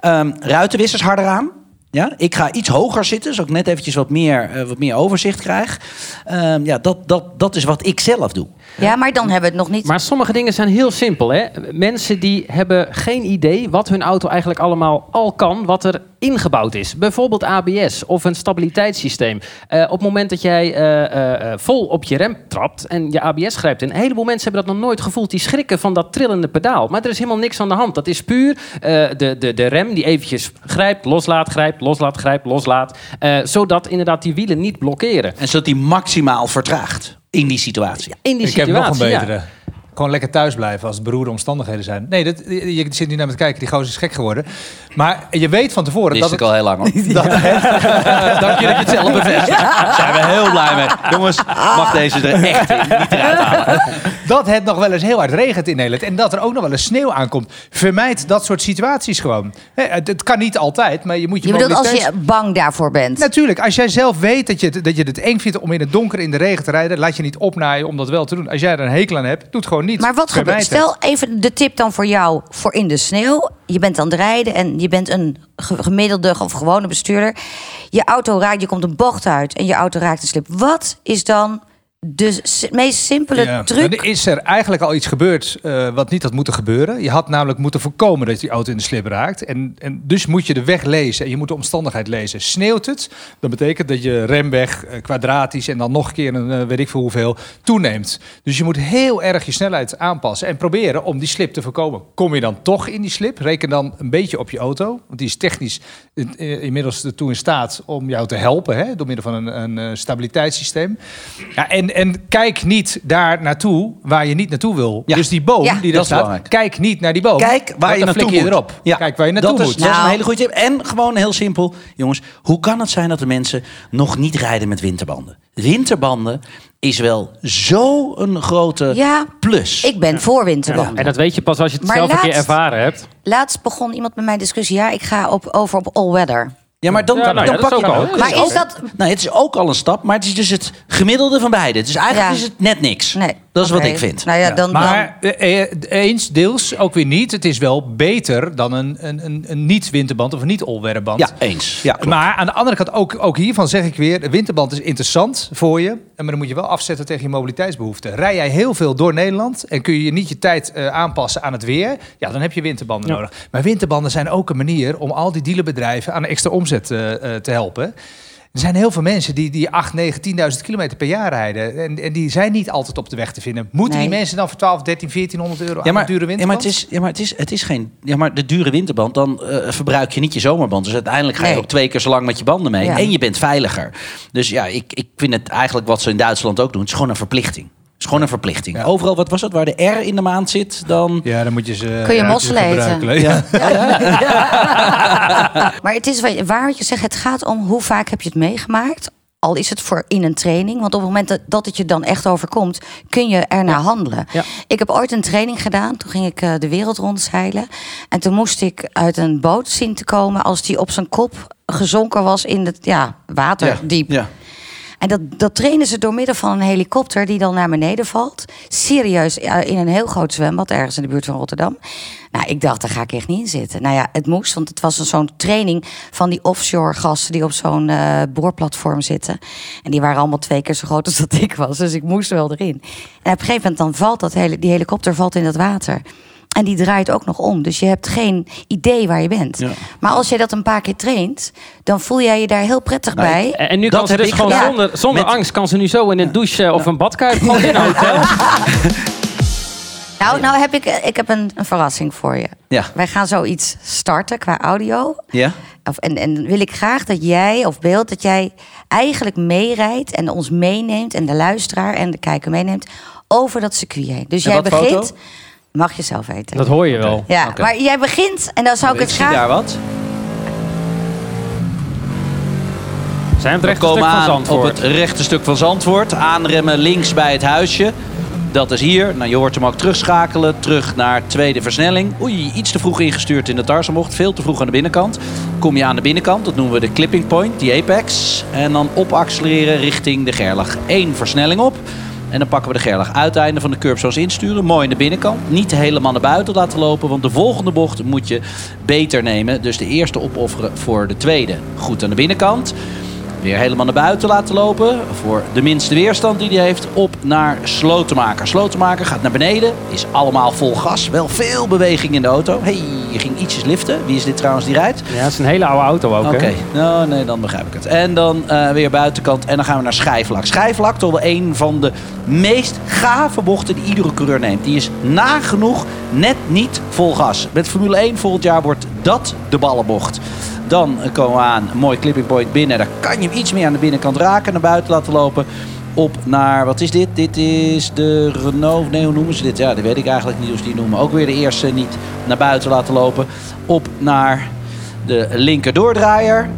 Ehm, ruitenwissers harder aan. Ja, ik ga iets hoger zitten, zodat ik net eventjes wat meer, eh, wat meer overzicht krijg. Ehm, ja, dat, dat, dat is wat ik zelf doe. Ja, maar dan hebben we het nog niet. Maar sommige dingen zijn heel simpel. Hè? Mensen die hebben geen idee wat hun auto eigenlijk allemaal al kan, wat er ingebouwd is. Bijvoorbeeld ABS of een stabiliteitssysteem. Eh, op het moment dat jij eh, eh, eh, vol op je rem trapt en je ABS grijpt in. Een heleboel mensen hebben dat nog nooit gevoeld. Die schrikken van dat trillende pedaal. Maar er is helemaal niks aan de hand. Dat is puur eh, de, de, de rem die eventjes grijpt, loslaat, grijpt, loslaat, grijpt, loslaat. Eh, zodat inderdaad die wielen niet blokkeren. En zodat die maximaal vertraagt in die situatie. In die Ik heb situatie. nog een ja. betere. Gewoon lekker thuis blijven als het beroerde omstandigheden zijn. Nee, dat, je zit nu naar me te kijken, die gozer is gek geworden. Maar je weet van tevoren Dat dat het, ik al heel lang hoor. Dank je dat je het zelf bevestigt. Daar zijn we heel blij mee. Jongens, mag deze er echt niet eruit halen. dat het nog wel eens heel hard regent in Nederland. En dat er ook nog wel eens sneeuw aankomt. Vermijd dat soort situaties gewoon. Hè, het, het kan niet altijd, maar je moet je je bedoelt als je bang daarvoor bent. Natuurlijk, als jij zelf weet dat je, het- dat je het eng vindt om in het donker in de regen te rijden, laat je niet opnaaien om dat wel te doen. Als jij er een hekel aan hebt, doe het gewoon niet. Maar wat gebeurt? Stel even de tip dan voor jou voor in de sneeuw. Je bent aan het rijden en je bent een ge- gemiddelde of gewone bestuurder. Je auto raakt, je komt een bocht uit en je auto raakt een slip. Wat is dan de meest simpele Ja, truc? Dan is er eigenlijk al iets gebeurd eh, wat niet had moeten gebeuren. Je had namelijk moeten voorkomen dat die auto in de slip raakt. En, en dus moet je de weg lezen en je moet de omstandigheid lezen. Sneeuwt het, dan betekent dat je remweg eh, kwadratisch en dan nog een keer een eh, weet ik veel hoeveel toeneemt. Dus je moet heel erg je snelheid aanpassen en proberen om die slip te voorkomen. Kom je dan toch in die slip, reken dan een beetje op je auto. Want die is technisch in- in- inmiddels ertoe in staat om jou te helpen hè, door middel van een, een stabiliteitssysteem. Ja, en En, en kijk niet daar naartoe waar je niet naartoe wil. Ja. Dus die boom Ja. die Dat daar is staat, belangrijk. kijk niet naar die boom. Kijk waar je dan naartoe flik je moet. erop. Ja. Kijk waar je naartoe dat moet. Is, dat is een Nou. hele goede tip. En gewoon heel simpel. Jongens, hoe kan het zijn dat de mensen nog niet rijden met winterbanden? Winterbanden is wel zo'n grote Ja, plus. Ik ben voor winterbanden. En dat weet je pas als je het Maar zelf een keer ervaren hebt. Laatst begon iemand met mij discussie. Ja, ik ga op, over op all weather. Ja, maar dan, Ja, nou ja, dan dat pak je ook al. hem ook. Maar is dat... Nou, het is ook al een stap, maar het is dus het gemiddelde van beide. Dus eigenlijk Ja. is het net niks. Nee. Dat is wat ik vind. Nou ja, dan, Maar eh, eh, eens, deels, ook weer niet. Het is wel beter dan een, een, een, een niet-winterband of een niet-all-weatherband. Ja, eens. Ja, klopt. Maar aan de andere kant, ook, ook hiervan zeg ik weer... de winterband is interessant voor je. Maar dan moet je wel afzetten tegen je mobiliteitsbehoeften. Rij jij heel veel door Nederland... en kun je niet je tijd eh, aanpassen aan het weer... ja, dan heb je winterbanden Ja. nodig. Maar winterbanden zijn ook een manier... om al die dealerbedrijven aan extra omzet eh, eh, te helpen. Er zijn heel veel mensen die, die 8, 9, 10.000 kilometer per jaar rijden. En, en die zijn niet altijd op de weg te vinden. Moeten die mensen dan voor 12, 13, 1400 euro Ja aan maar, een dure ja, maar winterband? het is, ja, maar het is, het is geen. Ja, maar de dure winterband, dan eh, verbruik je niet je zomerband. Dus uiteindelijk ga je Nee. ook twee keer zo lang met je banden mee. Ja. En je bent veiliger. Dus ja, ik, ik vind het eigenlijk wat ze in Duitsland ook doen. Het is gewoon een verplichting. Het is gewoon een verplichting. Ja. Overal, wat was het, waar de R in de maand zit, dan. Ja, dan moet je ze... Kun je mosselen eten? Ja. Maar het is wa- waar wat je zegt, het gaat om hoe vaak heb je het meegemaakt. Al is het voor in een training. Want op het moment dat, dat het je dan echt overkomt, kun je ernaar handelen. Ja. Ik heb ooit een training gedaan. Toen ging ik eh, de wereld rondzeilen. En toen moest ik uit een boot zien te komen als die op zijn kop gezonken was in het ja, water diep. Ja. En dat, dat trainen ze door middel van een helikopter die dan naar beneden valt. Serieus, in een heel groot zwembad ergens in de buurt van Rotterdam. Nou, ik dacht, daar ga ik echt niet in zitten. Nou ja, het moest, want het was zo'n training van die offshore gasten die op zo'n eh, boorplatform zitten. En die waren allemaal twee keer zo groot als dat ik was. Dus ik moest wel erin. En op een gegeven moment dan valt dat hele, die helikopter valt in dat water. En die draait ook nog om. Dus je hebt geen idee waar je bent. Ja. Maar als je dat een paar keer traint, dan voel jij je daar heel prettig Nou, bij. En en nu Dat kan ze dus gewoon gedaan. zonder, zonder Met- angst... kan ze nu zo in een douche eh, of een badkuip gewoon in een hotel. Nou, nou heb ik, ik heb een, een verrassing voor je. Ja. Wij gaan zoiets starten qua audio. Ja? Of, en, en wil ik graag dat jij, of beeld, dat jij eigenlijk meerijdt en ons meeneemt en de luisteraar en de kijker meeneemt over dat circuit heen. Dus En jij wat begint. foto? Mag je zelf weten. Dat hoor je wel. ja, maar jij begint en dan zou ik Ik het zie graag. daar wat. Zijn het We rechte stuk van Zandvoort. op het rechte stuk van Zandvoort. Aanremmen links bij het huisje. Dat is hier. Nou, je hoort hem ook terugschakelen. Terug naar tweede versnelling. Oei, iets te vroeg ingestuurd in de Tarzanbocht. Veel te vroeg aan de binnenkant. Kom je aan de binnenkant, dat noemen we de clipping point, die apex. En dan opaccelereren richting de Gerlach. Eén versnelling op. En dan pakken we de Gerlach uiteinde van de curb zoals insturen. Mooi in de binnenkant. Niet helemaal naar buiten laten lopen. Want de volgende bocht moet je beter nemen. Dus de eerste opofferen voor de tweede. Goed aan de binnenkant. Weer helemaal naar buiten laten lopen. Voor de minste weerstand die hij heeft. Op naar Slotenmaker. Slotenmaker gaat naar beneden. Is allemaal vol gas. Wel veel beweging in de auto. hey, je ging ietsjes liften. Wie is dit trouwens die rijdt? Ja, het is een hele oude auto ook. Oké, nou nee, dan begrijp ik het. En dan eh, weer buitenkant en dan gaan we naar schijfvlak. Schijfvlak toch wel een van de meest gave bochten die iedere coureur neemt. Die is nagenoeg net niet vol gas. Met Formule 1 volgend jaar wordt dat de ballenbocht. Dan komen we aan, mooi clipping point binnen. Daar kan je hem iets meer aan de binnenkant raken, naar buiten laten lopen. Op naar, wat is dit? Dit is de Renault, nee hoe noemen ze dit? Ja, dat weet ik eigenlijk niet hoe ze die noemen. Ook weer de eerste niet naar buiten laten lopen. Op naar de linker doordraaier.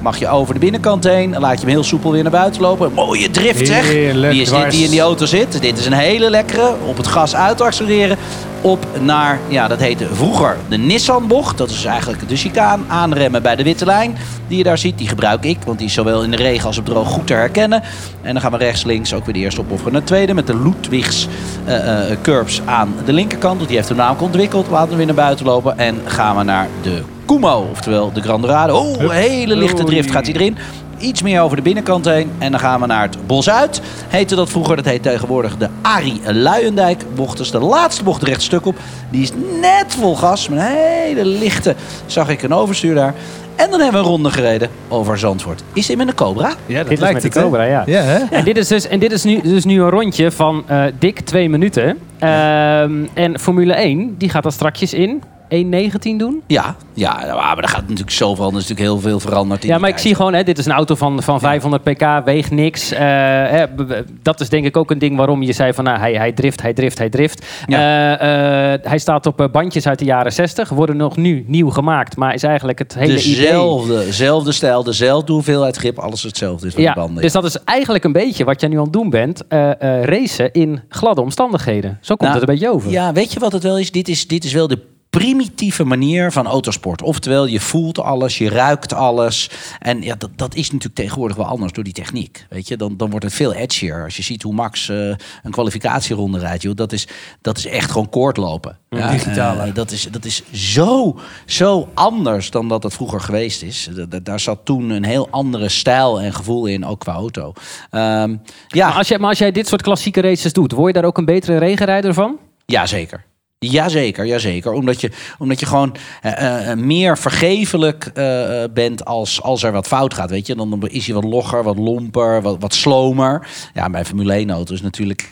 Mag je over de binnenkant heen. Dan laat je hem heel soepel weer naar buiten lopen. Mooie drift zeg. Heerlijk, Wie is dit die in die auto zit? Dit is een hele lekkere. Op het gas uit accelereren. Op naar, ja dat heette vroeger de Nissan bocht. Dat is eigenlijk de chicaan. Aanremmen bij de witte lijn. Die je daar ziet. Die gebruik ik. Want die is zowel in de regen als op droog goed te herkennen. En dan gaan we rechts links ook weer de eerste opofferen naar de tweede. Met de Ludwigs eh, eh, curbs aan de linkerkant. Want die heeft hem namelijk ontwikkeld. Laten we weer naar buiten lopen. En gaan we naar de Kumo. Oftewel de Grandorado. Oh, een hele lichte drift gaat hij erin. Iets meer over de binnenkant heen. En dan gaan we naar het Bos uit. Heette dat vroeger. Dat heet tegenwoordig de Arie Luijendijk bocht. Dus de laatste bocht recht stuk op. Die is net vol gas. Met een hele lichte zag ik een overstuur daar. En dan hebben we een ronde gereden over Zandvoort. Is dit met een Cobra? Ja, dat Dit is lijkt met de? Cobra, ja. Ja, hè? En dit is dus, en dit is nu, dus nu een rondje van eh, dik twee minuten. Ehm, en Formule 1, die gaat dan strakjes in 1,19 doen? Ja, ja, maar er gaat natuurlijk zoveel. Er is natuurlijk heel veel veranderd. In Ja, maar ik zie gewoon, hè, dit is een auto van, van 500 pk, weegt niks. Eh, hè, dat is denk ik ook een ding waarom je zei van nou, hij, hij drift, hij drift, hij drift. Ja. Eh, eh, hij staat op bandjes uit de jaren 60, worden nog nu nieuw gemaakt, maar is eigenlijk het hele idee. Dezelfde, zelfde stijl, dezelfde hoeveelheid grip, alles hetzelfde is van Ja, die banden. dus dat is eigenlijk een beetje wat jij nu aan het doen bent. racen in gladde omstandigheden. Zo komt Nou, het een beetje over. Ja, weet je wat het wel is? Dit is, dit is wel de primitieve manier van autosport. Oftewel, je voelt alles, je ruikt alles. En ja, dat, dat is natuurlijk tegenwoordig wel anders door die techniek. Weet je, dan, dan wordt het veel edgier. Als je ziet hoe Max eh, een kwalificatieronde rijdt, joh, dat, is, dat is echt gewoon koordlopen. Ja, digitaler. eh, dat, is, dat is zo, zo anders dan dat het vroeger geweest is. Da- da- Daar zat toen een heel andere stijl en gevoel in, ook qua auto. Ehm, ja, Maar, als jij, maar als jij dit soort klassieke races doet, word je daar ook een betere regenrijder van? Jazeker. Jazeker, jazeker. Omdat je, omdat je gewoon eh, eh, meer vergevelijk eh, eh, bent als, als er wat fout gaat. Weet je? Dan is hij wat logger, wat lomper, wat, wat slomer. Ja, bij Formule 1 auto is natuurlijk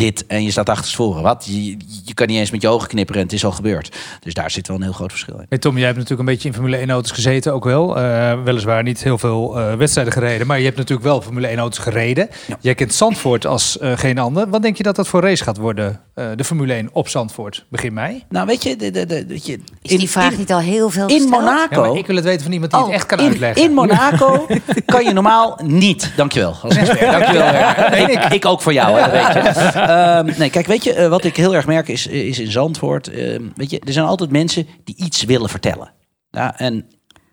dit en je staat achterstevoren. Wat? Je, je kan niet eens met je ogen knipperen en het is al gebeurd. Dus daar zit wel een heel groot verschil in. Hey Tom, jij hebt natuurlijk een beetje in Formule 1 auto's gezeten ook wel. Eh, weliswaar niet heel veel eh, wedstrijden gereden, maar je hebt natuurlijk wel Formule 1 auto's gereden. Ja. Jij kent Zandvoort als eh, geen ander. Wat denk je dat dat voor race gaat worden, eh, de Formule 1 op Zandvoort, begin mei? Nou, weet je, de, de, de, weet je Is die vraag in, niet al heel veel in gesteld? Monaco. Ja, maar ik wil het weten van iemand die Oh, het echt kan in, uitleggen. in Monaco kan je normaal niet. Dankjewel. Als expert. Dankjewel. ik, ik ook voor jou, hè, weet je. Ehm, nee, kijk, weet je, eh, wat ik heel erg merk is, is in Zandvoort. ehm, weet je, er zijn altijd mensen die iets willen vertellen. Ja, en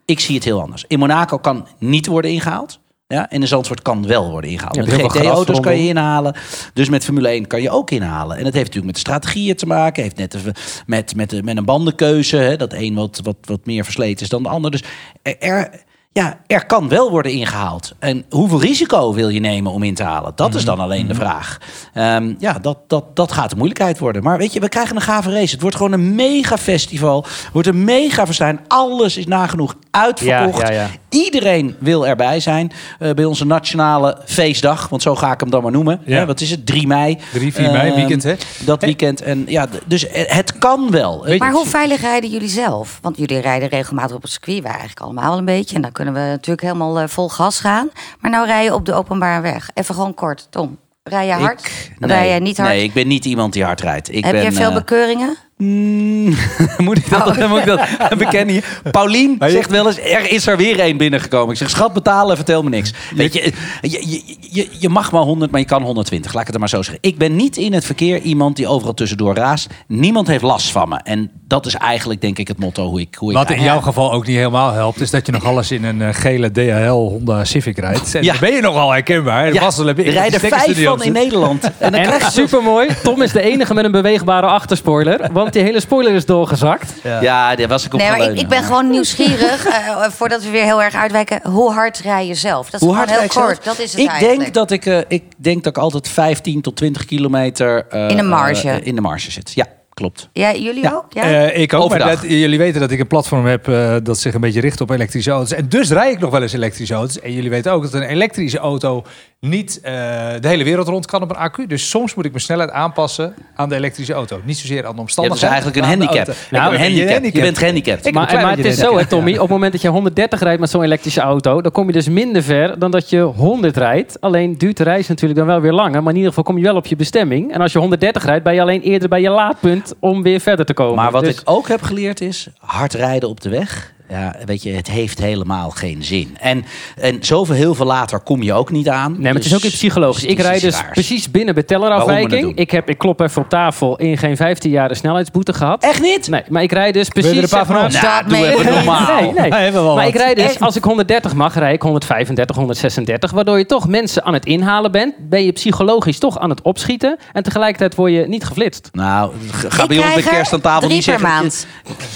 ik zie het heel anders. In Monaco kan niet worden ingehaald. Ja, en in Zandvoort kan wel worden ingehaald. Ja, met GT-auto's gras kan je inhalen. Dus met Formule 1 kan je ook inhalen. En dat heeft natuurlijk met de strategieën te maken. Heeft net even met, met, met een bandenkeuze. Hè, dat een wat, wat, wat meer versleten is dan de ander. Dus er, er, ja, er kan wel worden ingehaald. En hoeveel risico wil je nemen om in te halen? Dat is dan alleen de vraag. Ehm, ja, dat, dat, dat gaat de moeilijkheid worden. Maar weet je, we krijgen een gave race. Het wordt gewoon een mega festival. Het wordt een mega verstijn. Alles is nagenoeg uitverkocht. Ja, ja, ja. Iedereen wil erbij zijn eh, bij onze nationale feestdag. Want zo ga ik hem dan maar noemen. Ja. Hè, wat is het? 3 mei. 3, 4 mei, Ehm, weekend hè? Dat weekend. En ja, d- dus eh, het kan wel. Weet- Maar hoe veilig rijden jullie zelf? Want jullie rijden regelmatig op het circuit, wij eigenlijk allemaal wel een beetje. En dan kunnen we natuurlijk helemaal eh, vol gas gaan. Maar nou rij je op de openbare weg. Even gewoon kort, Tom. Rij je hard? Ik- rij je niet hard? Nee, ik ben niet iemand die hard rijdt. Ik Heb ben, je veel eh, bekeuringen? Mm, moet ik dat, Oh. moet ik dat bekennen hier? Paulien je- zegt wel eens, er is er weer één binnengekomen. Ik zeg, schat, betalen, vertel me niks. Weet je, je, je, je, je mag maar 100, maar je kan 120. Laat ik het er maar zo zeggen. Ik ben niet in het verkeer iemand die overal tussendoor raast. Niemand heeft last van me. En dat is eigenlijk, denk ik, het motto hoe ik hoe ik Wat in jouw geval ook niet helemaal helpt, is dat je nog alles in een eh, gele DHL Honda Civic rijdt. En Ja. dan ben je nogal herkenbaar. Ja, heb ik er rijden de vijf van in. Nederland. En dan En krijg je supermooi, Tom is de enige met een beweegbare achterspoiler. Want die hele spoiler is doorgezakt. Ja, daar was ik op Nee, maar ik, ik ben gewoon nieuwsgierig, eh, voordat we weer heel erg uitwijken. Hoe hard rij je zelf? Dat is Hoe hard gewoon heel kort. zelf? Dat is het ik eigenlijk. denk dat ik, eh, ik denk dat ik altijd 15 tot 20 kilometer eh, In de marge. eh, in de marge zit. Ja, klopt. Ja, jullie Ja. ook? Ja? Eh, ik ook, Overdag. maar dat, jullie weten dat ik een platform heb eh, dat zich een beetje richt op elektrische auto's. En dus rij ik nog wel eens elektrische auto's. En jullie weten ook dat een elektrische auto niet eh, de hele wereld rond kan op een accu. Dus soms moet ik mijn snelheid aanpassen aan de elektrische auto. Niet zozeer aan de Je hebt dus omstandigheden. eigenlijk een handicap. Nou, een handicap. Je bent gehandicapt. Ik Maar, maar het is zo, hè, Tommy. Op het moment dat je 130 rijdt met zo'n elektrische auto, dan kom je dus minder ver dan dat je 100 rijdt. Alleen duurt de reis natuurlijk dan wel weer langer. Maar in ieder geval kom je wel op je bestemming. En als je 130 rijdt, ben je alleen eerder bij je laadpunt om weer verder te komen. Maar wat Dus- ik ook heb geleerd is, hard rijden op de weg. Ja, weet je, het heeft helemaal geen zin. En, en zoveel heel veel later kom je ook niet aan. Nee, maar het is Dus ook iets psychologisch. Ik rijd dus raars. precies binnen bij tellerafwijking. Ik, heb, ik klop even op tafel in geen 15 jaar een snelheidsboete gehad. Echt niet? Nee, maar ik rijd dus je precies... er een paar van maar- ons? Nou, doe mee. even normaal. Nee, nee. Wel maar wat. ik rijd dus, Echt? als ik 130 mag, rijd ik 135, 136. Waardoor je toch mensen aan het inhalen bent. Ben je psychologisch toch aan het opschieten. En tegelijkertijd word je niet geflitst. Nou, ga bij ons er kerst aan tafel drie niet per zeggen... maand.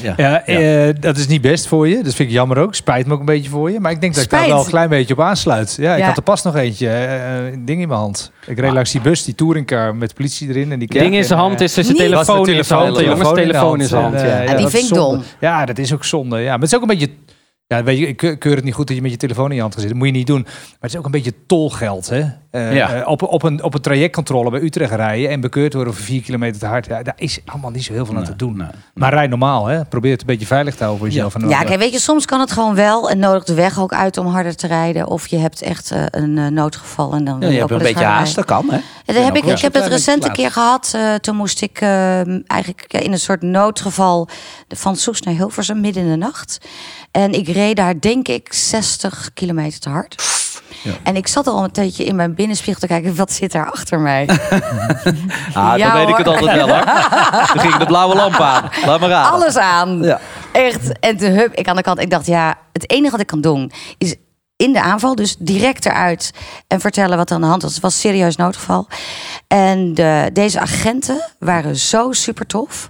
Ja. Ja, eh, dat is niet best voor je. Dat vind ik jammer ook. Spijt me ook een beetje voor je. Maar ik denk dat ik daar wel een klein beetje op aansluit. Ja, ik Ja. had er pas nog eentje, eh, een ding in mijn hand. Ik reed langs die bus, die touringcar met politie erin. En die Ding in zijn hand eh, is zijn Niet. telefoon de in zijn hand. telefoon, Jongens, telefoon in zijn hand. En, Ja. eh, Ja, die vind ik dom. Ja, dat is ook zonde. Ja, maar het is ook een beetje... Ja, weet je, ik keur- het niet goed dat je met je telefoon in je hand gaat zitten. Dat moet je niet doen. Maar het is ook een beetje tolgeld, hè? Eh, Ja. eh, op, op, een, op een trajectcontrole bij Utrecht rijden en bekeurd worden voor vier kilometer te hard. Ja, daar is allemaal niet zo heel veel aan te doen. nee, Maar rij normaal, hè? Probeer het een beetje veilig te houden voor jezelf. En Ja, dan- kijk, weet je, soms kan het gewoon wel en nodigt de weg ook uit om harder te rijden. Of je hebt echt eh, een noodgeval en dan Ja, wil je je ook een beetje haast, dat kan, hè? Ja, dat heb ik, ik heb het wel. recent een Laat. keer gehad. eh, toen moest ik eh, eigenlijk in een soort noodgeval van Soes naar Hilversum midden in de nacht. En ik reed daar denk ik 60 kilometer te hard. En ik zat al een tijdje in mijn binnenspiegel te kijken, wat zit daar achter mij? Ah, Ja, dan weet ik het altijd wel, hoor. Toen ging de blauwe lamp aan. Laat maar raden. Alles aan. Ja. Echt. En toen hup, ik aan de kant. Ik dacht, ja, het enige wat ik kan doen is in de aanval, dus direct eruit en vertellen wat er aan de hand was. Het was een serieus noodgeval. En de, deze agenten waren zo super tof.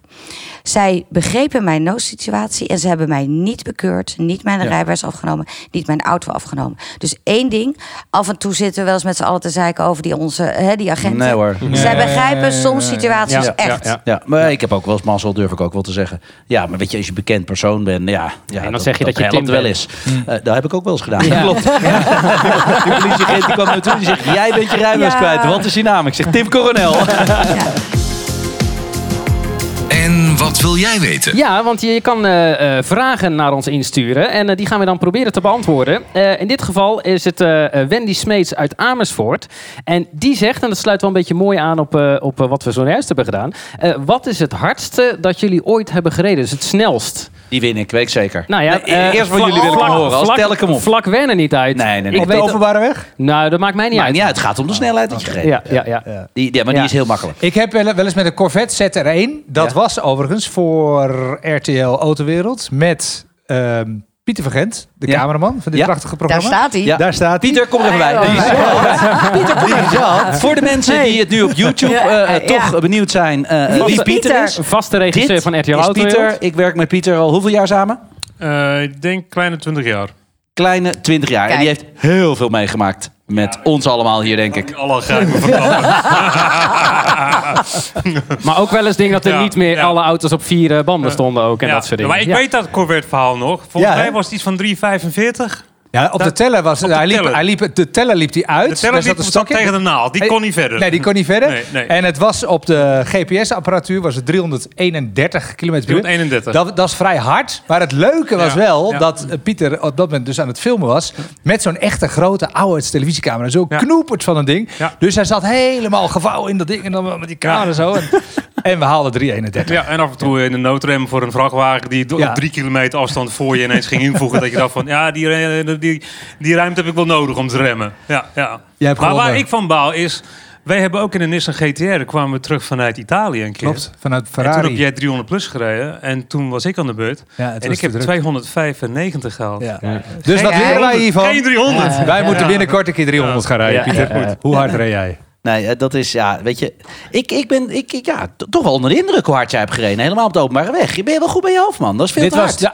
Zij begrepen mijn noodsituatie en ze hebben mij niet bekeurd, niet mijn rijbewijs afgenomen, niet mijn auto afgenomen. Dus één ding, af en toe zitten we wel eens met z'n allen te zeiken over die, onze, hè, die agenten. Nee, hoor. Zij begrijpen soms situaties Ja, ja, echt. ja. Ja, maar ik heb ook wel eens mazzel, durf ik ook wel te zeggen. Ja, maar weet je, als je bekend persoon bent, ja, ja dan zeg je dat je Tim wel bent. eens. Eh, dat heb ik ook wel eens gedaan. Ja. Die politieagent die kwam naar me toe en die zegt, jij bent je rijbewijs Ja. kwijt. Wat is je naam? Ik zeg, Tim Coronel. Wat wil jij weten? Ja, want je, je kan eh, eh, vragen naar ons insturen en eh, die gaan we dan proberen te beantwoorden. Eh, in dit geval is het Wendy Smeets uit Amersfoort. En die zegt, en dat sluit wel een beetje mooi aan op, eh, op wat we zojuist hebben gedaan. eh, wat is het hardste dat jullie ooit hebben gereden? Dus het snelst. Die win ik, weet ik zeker. Nou ja, Nee, eh, eerst van jullie wil ik hem horen, als vlak- tel ik hem op. Vlak wennen niet uit. Nee, nee, nee. Ik Op de openbare weg? nou, dat maakt mij niet Maakt uit. niet uit, het gaat om de snelheid dat je gereden Ja, ja, ja. Die, ja, maar die is heel makkelijk. Ik heb wel, wel eens met een Corvette ZR1. Dat Ja. was overigens voor RTL Autowereld met ehm, Pieter van Gent, de Ja. cameraman van dit Ja. prachtige Daar programma. staat hij. Ja. Daar staat hij. Pieter, kom er even bij. Die Pieter, kom er even Voor de mensen die het nu op YouTube eh, ja. toch benieuwd zijn eh, Wie Pieter is. Vaste regisseur Dit van RTL is Auto. Pieter. Ik werk met Pieter al hoeveel jaar samen? Eh, ik denk kleine 20 jaar. Kleine 20 jaar. En die heeft heel veel meegemaakt. Met ons allemaal hier, denk ik. Alle ga ik me verklappen. Maar ook wel eens dingen dat er Ja, niet meer ja. alle auto's op vier eh, banden stonden ook en Ja, dat soort dingen. Maar ik Ja. weet dat Corvette verhaal nog. Volgens Ja, hè? mij was het iets van 3,45. Ja, op de teller was hij liep, teller. hij liep, de teller liep hij uit. De teller liep zat stokje. tegen de naald. Die kon niet verder. Nee, die kon niet verder. Nee, nee. En het was op de GPS-apparatuur was het 331 km per uur. 331. Dat, dat is vrij hard. Maar het leuke was Ja, wel ja. dat eh, Pieter op dat moment dus aan het filmen was. Met zo'n echte grote oude televisiecamera. Zo Ja. knoepert van een ding. Dus hij zat helemaal gevouwen in dat ding. En dan met die camera zo. En, en we haalden 331. Ja, en af en toe in de noodrem voor een vrachtwagen die op drie kilometer afstand voor je ineens ging invoegen. dat je dacht van, ja, die, eh, die, die ruimte heb ik wel nodig om te remmen. Ja, ja. Jij hebt Maar waar ik van baal is, wij hebben ook in een Nissan GTR, daar kwamen we terug vanuit Italië een keer. Klopt, vanuit En toen Ferrari. heb jij 300 plus gereden en toen was ik aan de beurt. Ja, het en ik heb te druk. 295 gehaald. Ja. Dus wat Geen leren wij hiervan? Geen 300. Wij moeten binnenkort een keer 300 gaan rijden, Ja, Pieter. ja, ja. Hoe hard reed jij? Nee, eh, dat is, ja, weet je... Ik, ik ben ik, ik- ja, toch wel onder de indruk hoe hard jij hebt gereden. Helemaal op de openbare weg. Je bent wel goed bij je hoofd, man. Dat is veel Dit te was de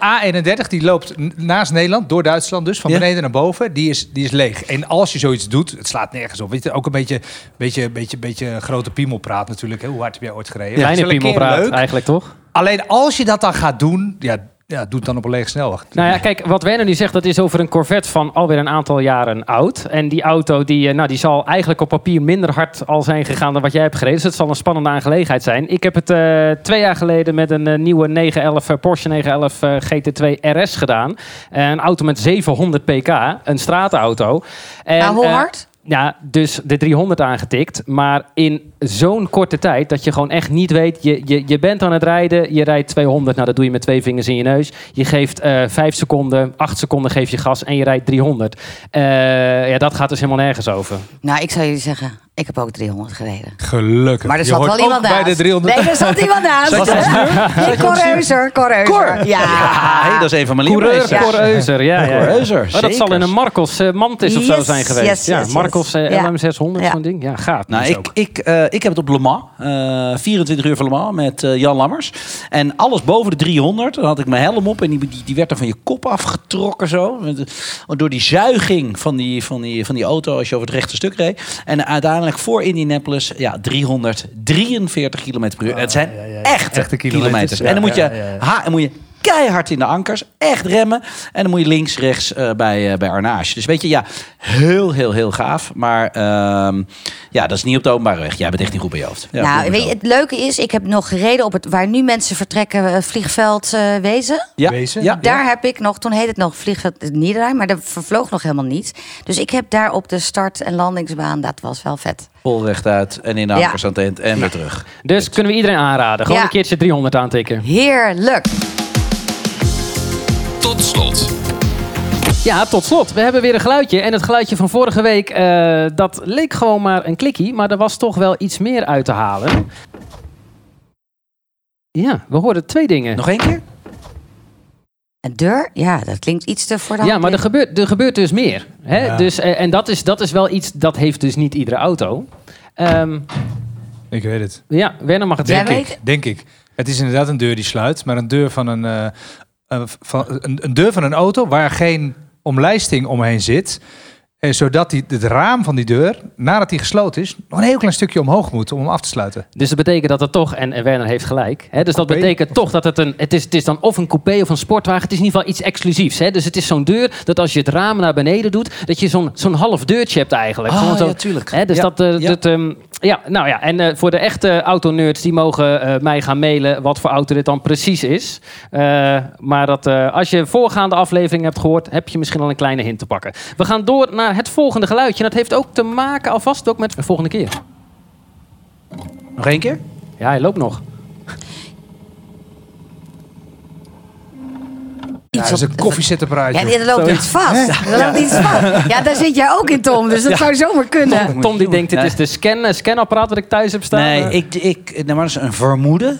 A31, die loopt naast Nederland, door Duitsland dus, van Ja. beneden naar boven. Die is, die is leeg. En als je zoiets doet, het slaat nergens op. Weet je, ook een beetje, beetje, beetje, beetje grote piemelpraat natuurlijk. Hè? Hoe hard heb jij ooit gereden? Kleine piemelpraat eigenlijk toch? Alleen als je dat dan gaat doen, ja, ja, doe het dan op een lege snelweg. Nou ja, kijk, wat Werner nu zegt, dat is over een Corvette van alweer een aantal jaren oud. En die auto, die, eh, nou, die zal eigenlijk op papier minder hard al zijn gegaan dan wat jij hebt gereden. Dus het zal een spannende aangelegenheid zijn. Ik heb het eh, twee jaar geleden met een eh, nieuwe 911, eh, Porsche 911 eh, GT2 RS gedaan. Een auto met 700 pk, een straatauto. En, Nou, hoe hard? Ja, dus de 300 aangetikt. Maar in zo'n korte tijd dat je gewoon echt niet weet. Je, je, je bent aan het rijden, je rijdt 200. Nou, dat doe je met twee vingers in je neus. Je geeft eh 5 seconden, 8 seconden geef je gas en je rijdt 300. Eh, ja, dat gaat dus helemaal nergens over. Nou, ik zou jullie zeggen, ik heb ook 300 gereden. Gelukkig. Maar er zat wel iemand bij de 300. Nee, er zat iemand naast. Nee, Correuzer, Correuzer. Cor. Ja. hey, dat is een van mijn Coureur, lievelingsjes. Correuzer, ja. ja. Correuzer, Oh, dat zal in een Marcos eh, Mantis of zo zijn geweest. yes, ja, yes. Marcos eh, Ja. LM600, Ja. zo'n ding. Ja, gaaf. Nou, ik, ik, eh, ik heb het op Le Mans. eh, 24 uur van Le Mans met eh, Jan Lammers. En alles boven de 300. Dan had ik mijn helm op en die, die, die werd dan van je kop afgetrokken zo. Met, eh, Door die zuiging van die, van, die, van die auto als je over het rechte stuk reed. En uiteindelijk voor Indianapolis, ja, 343 km per uur. het zijn echte, Echte kilometers, kilometers. en dan moet je, ha, en moet je keihard in de ankers. Echt remmen. En dan moet je links, rechts eh, bij, eh, bij Arnage. Dus weet je, ja, heel, heel, heel gaaf. Maar ehm, ja, dat is niet op de openbare weg. Jij bent echt niet goed bij je hoofd. Ja, nou, weet je, het leuke is, ik heb nog gereden op het waar nu mensen vertrekken, eh, vliegveld eh, Wezen. Ja, Wezen? ja. Daar heb ik nog, toen heette het nog vliegveld Niederrhein, maar dat vervloog nog helemaal niet. Dus ik heb daar op de start- en landingsbaan, dat was wel vet. Vol rechtuit en in de Ja. ankers aan het eind en weer terug. Dus kunnen we iedereen aanraden. Gewoon Ja. een keertje 300 aantikken. Heerlijk. Tot slot. Ja, tot slot. We hebben weer een geluidje. En het geluidje van vorige week, eh, dat leek gewoon maar een klikkie. Maar er was toch wel iets meer uit te halen. Ja, we hoorden twee dingen. Nog één keer? Een deur, ja, dat klinkt iets te voor de Ja, maar er gebeurt, er gebeurt dus meer. Hè? Ja. Dus, eh, en dat is, dat is wel iets, dat heeft dus niet iedere auto. Ehm, Ik weet het. ja, Werner mag het. Denk weet- ik, denk ik. Het is inderdaad een deur die sluit, maar een deur van een, eh, van, een, een deur van een auto waar geen omlijsting omheen zit. En zodat die, het raam van die deur, nadat die gesloten is, nog een heel klein stukje omhoog moet om hem af te sluiten. Dus dat betekent dat het toch, en, en Werner heeft gelijk. Hè? Dus dat Coupé? betekent toch dat het een. Het is, het is dan of een coupé of een sportwagen. Het is in ieder geval iets exclusiefs. Hè? Dus het is zo'n deur dat als je het raam naar beneden doet, dat je zo'n zo'n half deurtje hebt eigenlijk. Ah, zo- ja, tuurlijk. Hè? Dus Ja, dat. eh, ja. dat ehm, ja, nou ja. En eh, voor de echte autonerds, die mogen eh, mij gaan mailen wat voor auto dit dan precies is. Eh, maar dat, als je voorgaande aflevering hebt gehoord, heb je misschien al een kleine hint te pakken. We gaan door naar het volgende geluidje. En dat heeft ook te maken alvast ook met de volgende keer. Nog één keer? Ja, hij loopt nog. Ja, Iets dat is op- een koffiezetapparaatje. Ja, er loopt iets vast. Er loopt iets vast. Ja, daar zit jij ook in, Tom. Dus dat zou zomaar kunnen. Tom die denkt, dit Nee. is de scan, eh, scanapparaat wat ik thuis heb staan. Nee, ik, ik, nou, maar dat is een vermoeden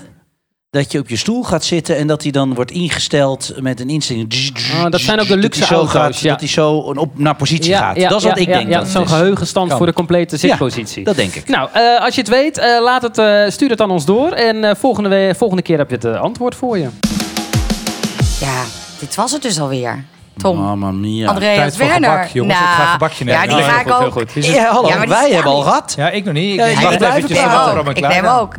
dat je op je stoel gaat zitten en dat hij dan wordt ingesteld met een instelling. Oh, dat zijn ook de Dat luxe zo auto's, gaat, ja. Dat hij zo op, naar positie ja, gaat. ja, dat is wat ik ja, denk. Ja, dat het zo'n geheugenstand Kan. voor de complete zitpositie. Dat denk ik. Nou, eh, als je het weet, eh, laat het, eh, stuur het aan ons door. En eh, volgende, we- volgende keer heb je het antwoord voor je. Ja, dit was het dus alweer. Tom. Mamma mia. Andreas Tijd voor Werner. gebak, jongens. Ik ga gebakje nemen. Ja, die Heel ga ik heel ook. goed. Ja, hallo, Ja, wij hebben al gehad. Ja, ik nog niet. Ik Ja, wacht eventjes Ik Ja, neem ook.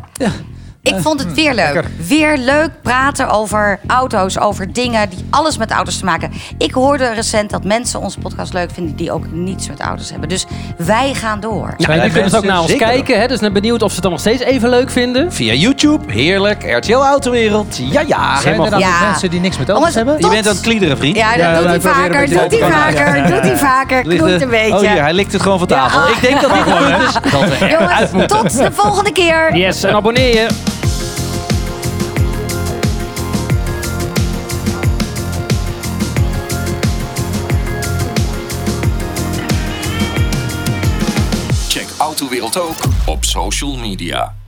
Ik is. Ik vond het weer leuk. Weer leuk praten over auto's, over dingen die alles met auto's te maken. Ik hoorde recent dat mensen onze podcast leuk vinden die ook niets met auto's hebben. Dus wij gaan door. Ja, en wij je kunt dus ook naar ons zeker kijken. Hè, dus ben benieuwd of ze het dan nog steeds even leuk vinden. Via YouTube, heerlijk. RTL Autowereld. Ja, ja. Zijn er dan Ja. mensen die niks met auto's hebben? Je bent aan het kliederen, vriend. Ja, dat Ja, doet hij vaker, doet hij vaker, doet hij vaker, er- een beetje. Oh ja, hij likt het gewoon van tafel. Ja. Ik denk dat dit goed is. Dat we Jongens, tot de volgende keer. Yes, en abonneer je. Ook op social media.